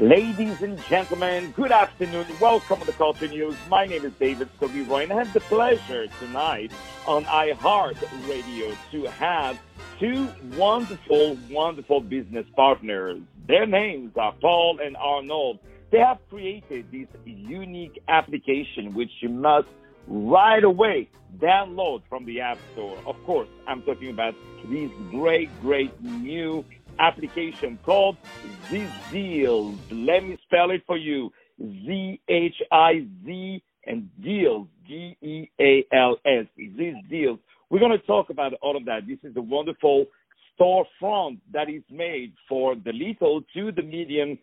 Ladies and gentlemen, good afternoon. Welcome to the Culture News. My name is David Roy, and I have the pleasure tonight on iHeart Radio to have two wonderful, wonderful business partners. Their names are Paul and Arnold. They have created this unique application which you must right away download from the App Store. Of course, I'm talking about these great, great new application called Zhiz Deals. Let me spell it for you. Z H I Z and Deals. G E A L S. Zhiz Deals. We're going to talk about all of that. This is a wonderful storefront that is made for the little to the medium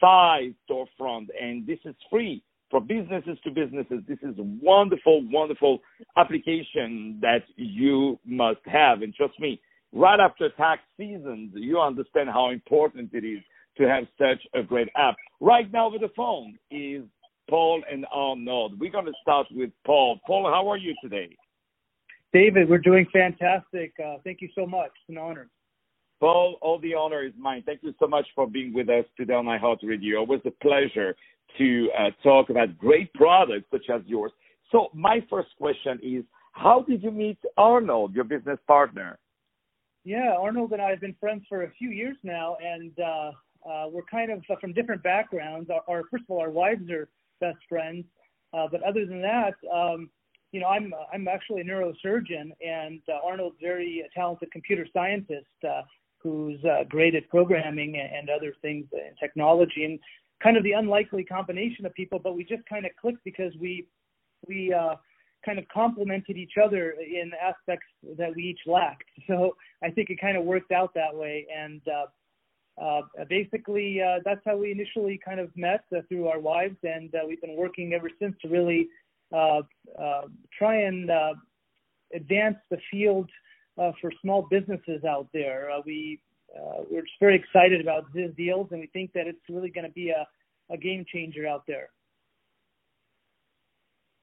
size storefront, and this is free for businesses to businesses. This is a wonderful, wonderful application that you must have. And trust me, right after tax season, you understand how important it is to have such a great app. Right now over the phone is Paul and Arnold. We're going to start with Paul. Paul, how are you today? David, we're doing fantastic. Uh, thank you so much. It's an honor. Paul, all the honor is mine. Thank you so much for being with us today on iHeart Radio. It was a pleasure to uh, talk about great products such as yours. So my first question is, how did you meet Arnold, your business partner? Yeah, Arnold and I have been friends for a few years now, and uh, uh, we're kind of from different backgrounds. Our, our, first of all, our wives are best friends, uh, but other than that, um, you know, I'm I'm actually a neurosurgeon, and uh, Arnold's very talented computer scientist uh, who's uh, great at programming and, and other things in technology, and kind of the unlikely combination of people. But we just kind of clicked because we we uh, kind of complemented each other in aspects that we each lacked. So I think it kind of worked out that way. And uh, uh, basically, uh, that's how we initially kind of met uh, through our wives, and uh, we've been working ever since to really uh, uh, try and uh, advance the field uh, for small businesses out there. Uh, we uh, we're just very excited about Zhiz deals, and we think that it's really going to be a, a game changer out there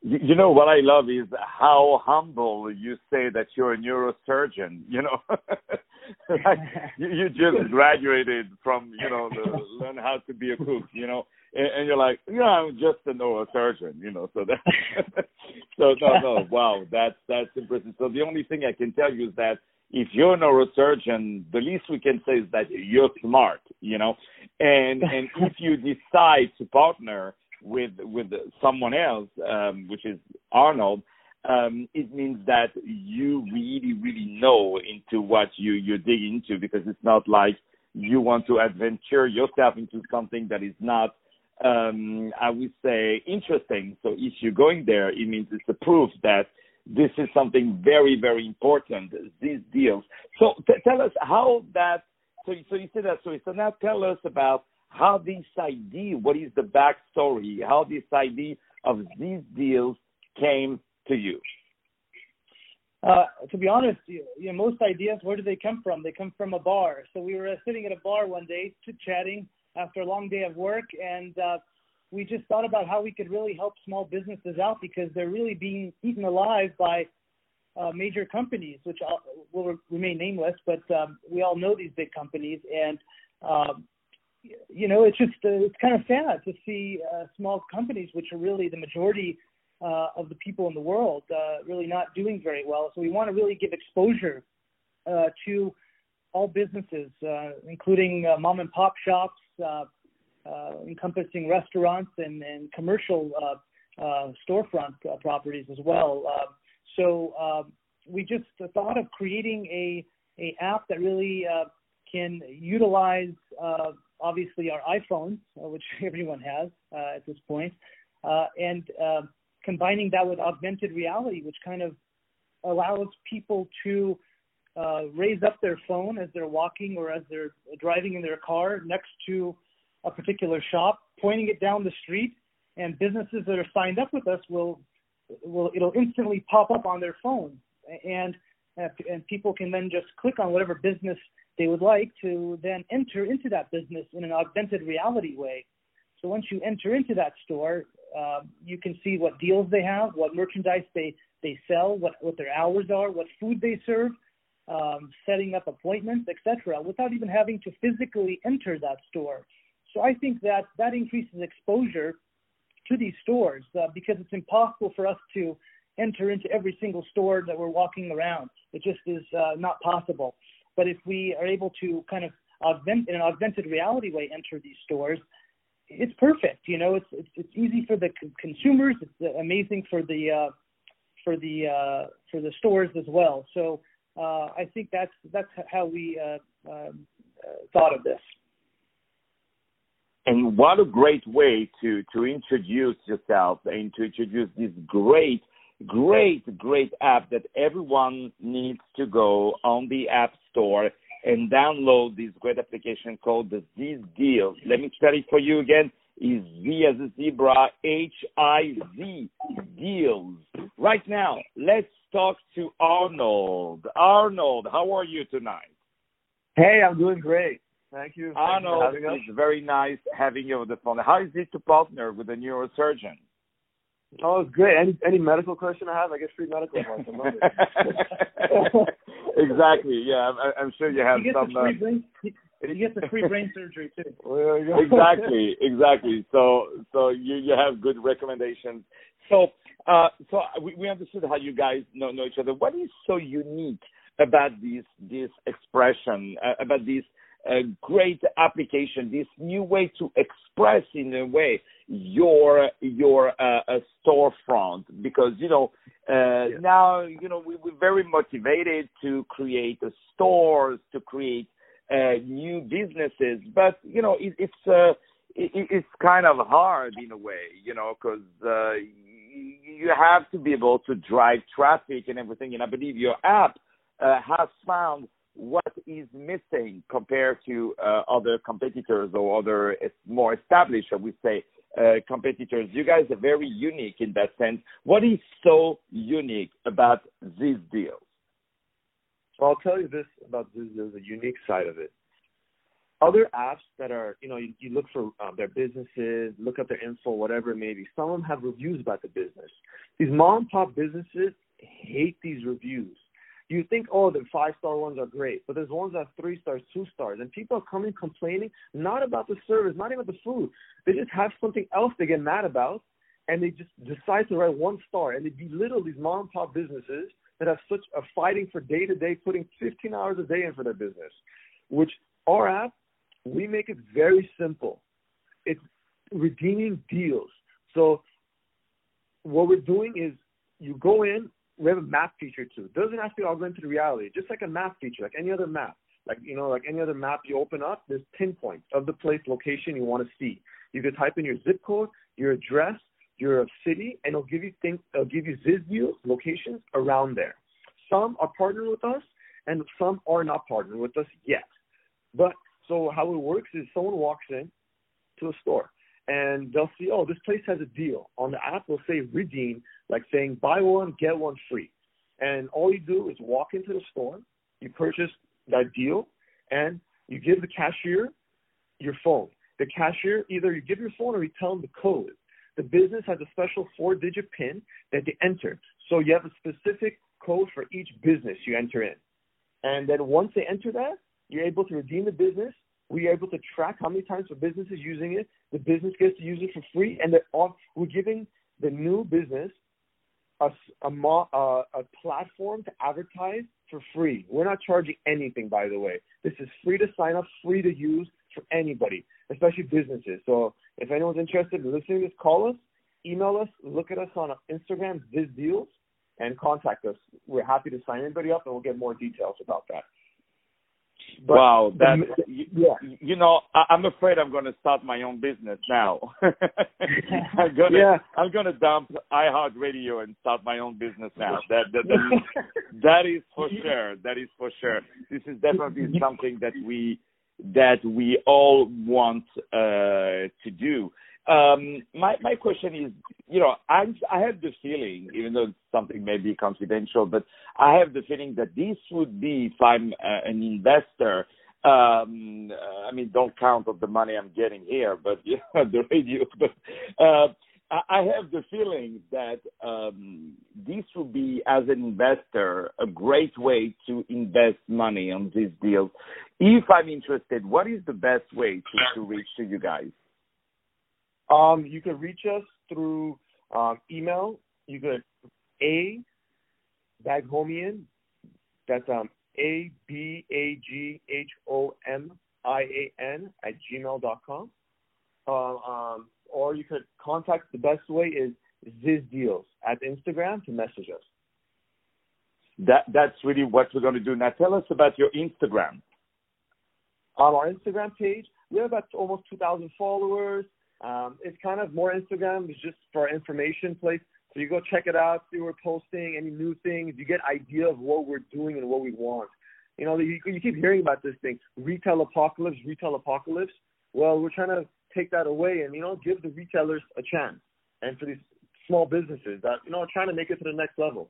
you know what I love is how humble you say that you're a neurosurgeon. You know, like you, just graduated from you know the, learn how to be a cook. You know, and, and you're like, yeah, I'm just a neurosurgeon. You know, so that so no no wow that's that's impressive. So the only thing I can tell you is that if you're a neurosurgeon, the least we can say is that you're smart. You know, and and if you decide to partner with with someone else, um, which is Arnold, um, it means that you really really know into what you you dig into because it's not like you want to adventure yourself into something that is not um, I would say interesting. So if you're going there, it means it's a proof that this is something very, very important. These deals. So t- tell us how that. So, so you said that. So, so now tell us about how this idea, what is the backstory, how this idea of Zhiz Deals came to you? Uh, to be honest, you, know, most ideas, where do they come from? They come from a bar. So we were uh, sitting at a bar one day, chatting after a long day of work, and uh, we just thought about how we could really help small businesses out because they're really being eaten alive by uh, major companies, which I'll, will remain nameless, but um, we all know these big companies, and um, you know, it's just uh, it's kind of sad to see uh, small companies, which are really the majority uh, of the people in the world, uh, really not doing very well. So we want to really give exposure uh, to all businesses, uh, including uh, mom and pop shops, uh, uh, encompassing restaurants and, and commercial uh, uh, storefront uh, properties as well. Uh, so uh, we just thought of creating a a app that really uh, can utilize uh, obviously our iPhones, uh, which everyone has uh, at this point, uh, and uh, combining that with augmented reality, which kind of allows people to raise up their phone as they're walking or as they're driving in their car next to a particular shop, pointing it down the street, and businesses that are signed up with us will will it'll instantly pop up on their phone, and and people can then just click on whatever business they would like to then enter into that business in an augmented reality way. So once you enter into that store, uh, you can see what deals they have, what merchandise they, they sell, what, what their hours are, what food they serve, um, setting up appointments, etc., without even having to physically enter that store. So I think that that increases exposure to these stores uh, because it's impossible for us to enter into every single store that we're walking around. It just is uh, not possible. But if we are able to kind of augment in an augmented reality way enter these stores, it's perfect. You know, it's it's, it's easy for the consumers. It's uh, amazing for the uh, for the uh, for the stores as well. So uh, I think that's that's how we uh, um, uh, thought of this. And what a great way to to introduce yourself and to introduce this great, great, great app that everyone needs to go on the App Store and download this great application called the Z Deals. Let me spell it for you again. Is Z as a zebra, H I Z Deals. Right now, let's talk to Arnold. Arnold, how are you tonight? Hey, I'm doing great. Thank you. Arnold, it's very nice having you on the phone. How is it to partner with a neurosurgeon? Oh, it's great. Any any medical question I have, I get free medical advice. exactly. Yeah, I'm, I'm, sure you have you some. The free uh, brain, you get the free brain surgery too. exactly, exactly. So so you you have good recommendations. So uh so we, we understood how you guys know know each other. What is so unique about this this expression uh, about this a great application, this new way to express in a way your your uh, uh, storefront because you know uh, yeah. now you know we, we're very motivated to create stores to create uh, new businesses, but you know it, it's uh, it, it's kind of hard in a way, you know, because uh, you have to be able to drive traffic and everything. And I believe your app uh, has found what is missing compared to uh, other competitors or other more established, I would say, uh, competitors. You guys are very unique in that sense. What is so unique about Zhiz Deals? Well, I'll tell you this about this. There's a unique side of it. Other apps that are, you know, you, you look for um, their businesses, look up their info, whatever it may be. Some of them have reviews about the business. These mom and pop businesses hate these reviews you think, oh, the five star ones are great, but there's ones that are three stars, two stars, and people are coming complaining not about the service, not even the food. They just have something else they get mad about, and they just decide to write one star, and they belittle these mom and pop businesses that have such a fighting for day to day, putting 15 hours a day in for their business. Which our app, we make it very simple. It's redeeming deals. So what we're doing is you go in we have a map feature too. Doesn't have to be augmented reality, just like a map feature, like any other map. Like you know, like any other map you open up, there's pinpoints of the place, location you want to see. You can type in your zip code, your address, your city, and it'll give you things. It'll give you Ziz views, locations around there. Some are partnered with us, and some are not partnered with us yet. But so how it works is someone walks in to a store and they'll see, oh, this place has a deal. On the app, they'll say redeem, like saying buy one, get one free. And all you do is walk into the store, you purchase that deal, and you give the cashier your phone. The cashier, either you give your phone or you tell them the code. The business has a special four digit PIN that they enter. So you have a specific code for each business you enter in. And then once they enter that, you're able to redeem the business we are able to track how many times the business is using it. The business gets to use it for free, and we're giving the new business a, a, a, platform to advertise for free. We're not charging anything, by the way. This is free to sign up, free to use for anybody, especially businesses. So if anyone's interested in listening to this, call us, email us, look at us on Instagram, Zhiz Deals, and contact us. We're happy to sign anybody up, and we'll get more details about that. But wow, that you, yeah. you know, I, I'm afraid I'm going to start my own business now. I'm gonna, yeah. I'm going to dump iHeartRadio and start my own business now. That that that is, that is for sure. That is for sure. This is definitely something that we that we all want uh, to do. Um, my my question is, you know, I I have the feeling, even though something may be confidential, but I have the feeling that this would be, if I'm uh, an investor, um, uh, I mean, don't count on the money I'm getting here, but you know, the radio. But uh, I have the feeling that um, this would be, as an investor, a great way to invest money on these deals. If I'm interested, what is the best way to, to reach to you guys? Um, you can reach us through um, email. You could a baghomian. That's um a b a g h o m i a n at gmail dot com. Uh, um, or you could contact. The best way is Zhiz Deals at Instagram to message us. That that's really what we're going to do. Now, tell us about your Instagram. On our Instagram page, we have about almost 2,000 followers. Um, it's kind of more Instagram is just for information place. So you go check it out, see we're posting, any new things. You get idea of what we're doing and what we want. You know, you, you keep hearing about this thing, retail apocalypse, retail apocalypse. Well, we're trying to take that away and you know give the retailers a chance, and for these small businesses that you know are trying to make it to the next level.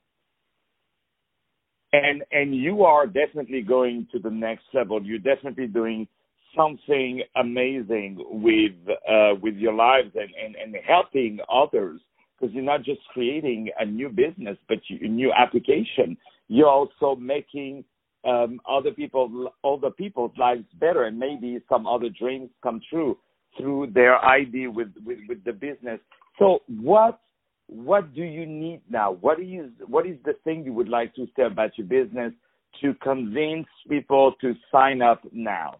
And and you are definitely going to the next level. You're definitely doing something amazing with uh, with your lives and, and, and helping others because you're not just creating a new business but you, a new application. You're also making um, other people other people's lives better and maybe some other dreams come true through their idea with, with, with the business. So what what do you need now? What is what is the thing you would like to say about your business to convince people to sign up now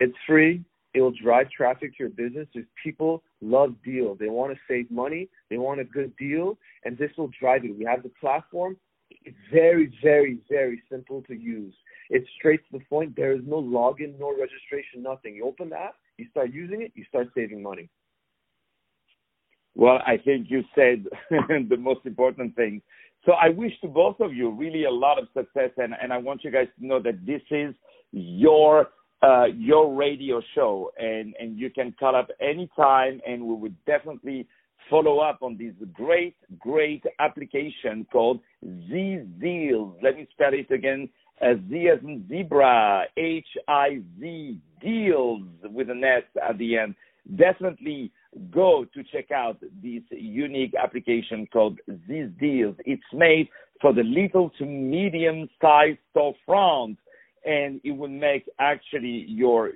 it's free. It will drive traffic to your business. Because people love deals. They want to save money. They want a good deal, and this will drive it. We have the platform. It's very, very, very simple to use. It's straight to the point. There is no login, no registration, nothing. You open the app, you start using it, you start saving money. Well, I think you said the most important thing. So I wish to both of you really a lot of success, and, and I want you guys to know that this is your uh, your radio show, and and you can call up anytime, and we would definitely follow up on this great, great application called Z Deals. Let me spell it again. Uh, Z as in zebra, H I Z Deals with an S at the end. Definitely go to check out this unique application called Z Deals. It's made for the little to medium sized storefront and it will make actually your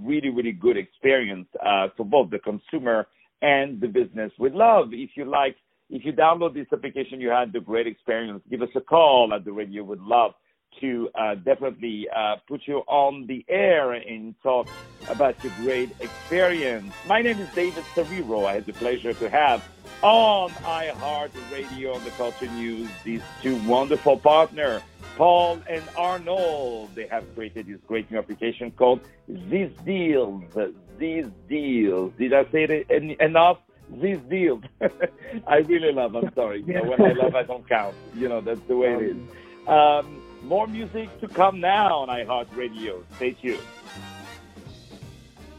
really really good experience uh, for both the consumer and the business with love if you like if you download this application you had the great experience give us a call at the radio would love to uh, definitely uh, put you on the air and talk about your great experience. My name is David Saviro. I had the pleasure to have on iHeart Radio on the Culture News these two wonderful partners, Paul and Arnold. They have created this great new application called Zhiz Deals. Zhiz Deals. Did I say it enough? Zhiz deals. I really love. I'm sorry. You know, when I love, I don't count. You know, that's the way it is. Um, more music to come now on iHeartRadio. Stay tuned.